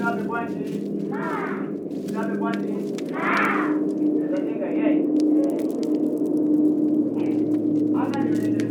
Ngapi kwani? Ngapi kwani? Najenga yeye. Ana ndio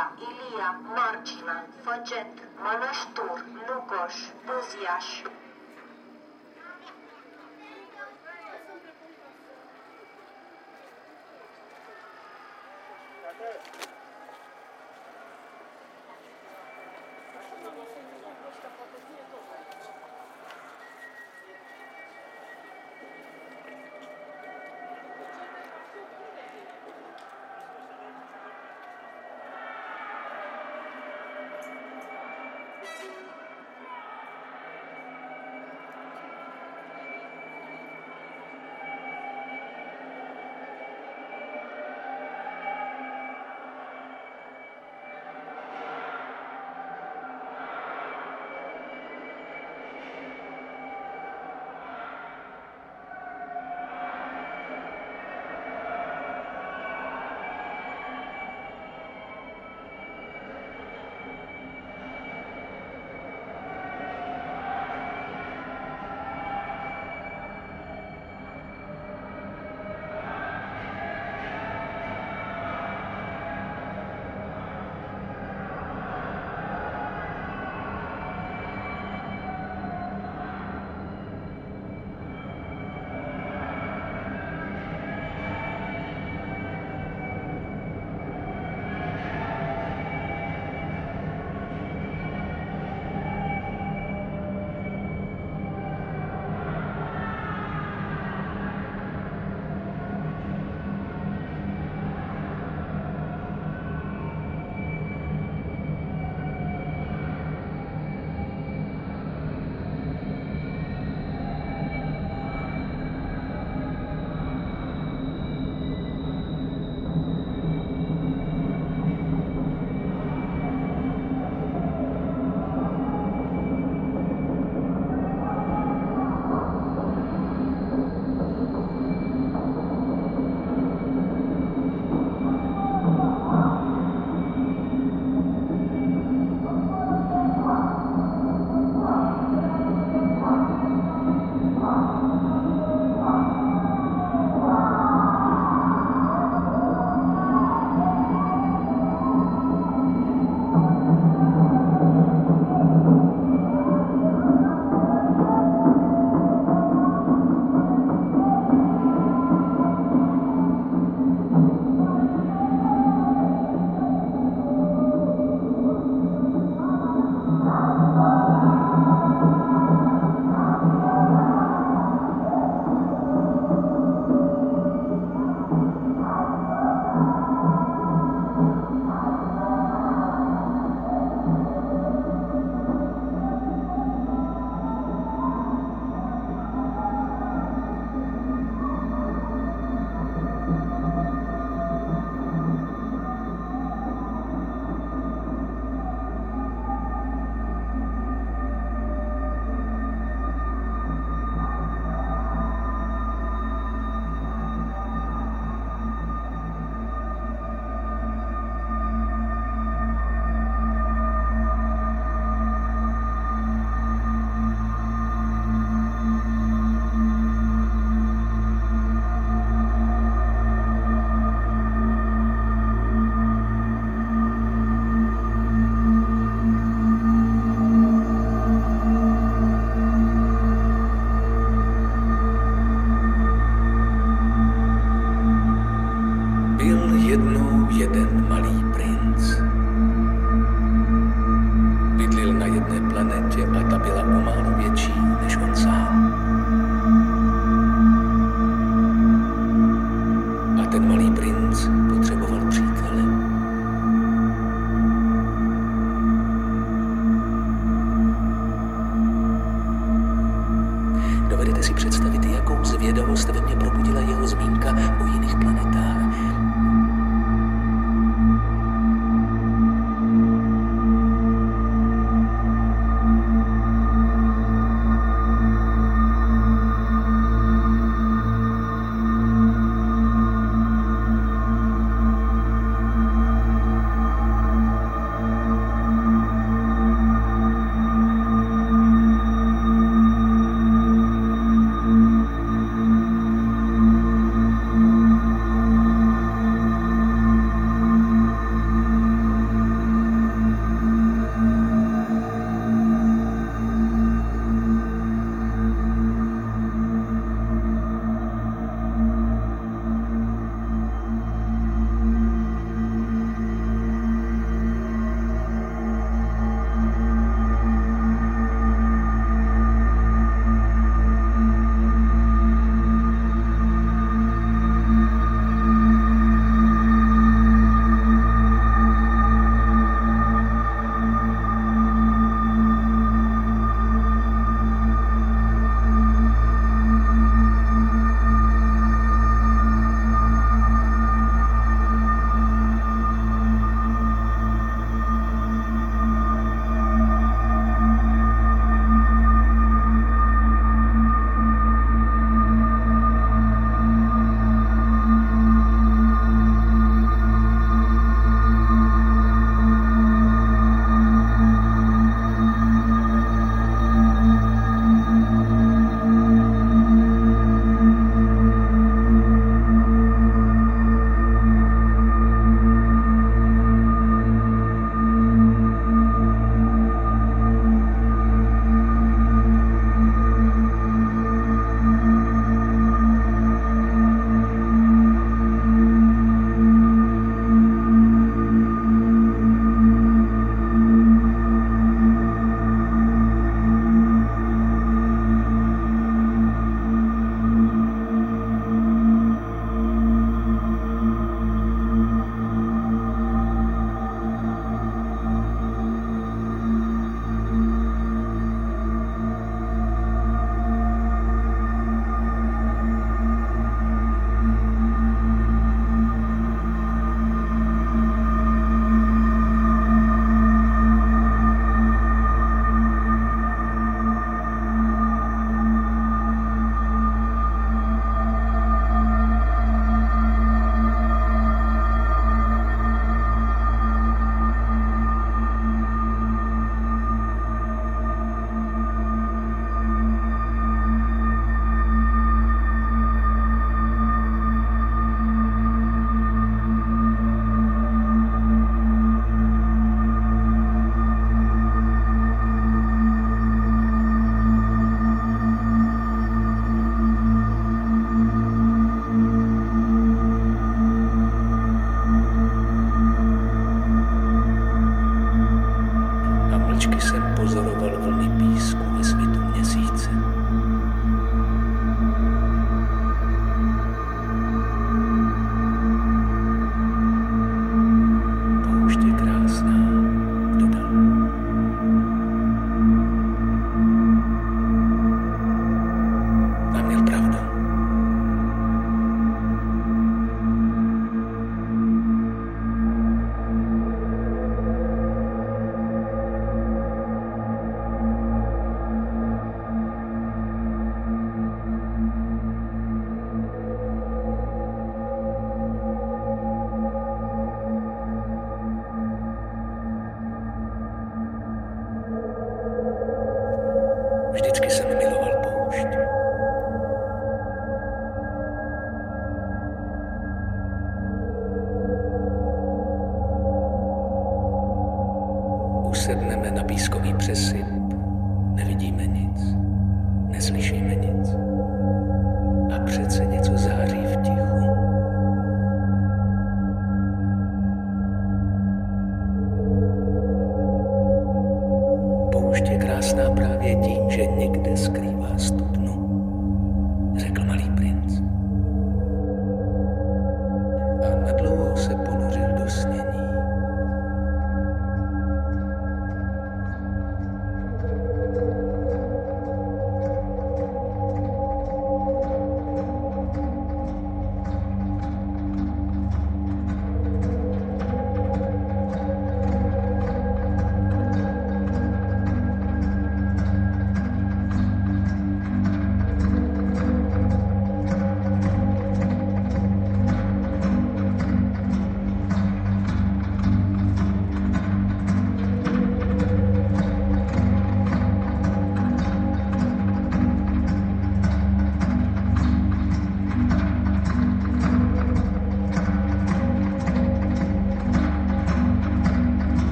Mintia, Ilia, Marcina, Făget, Mănăștur, Lugoș, Buziaș.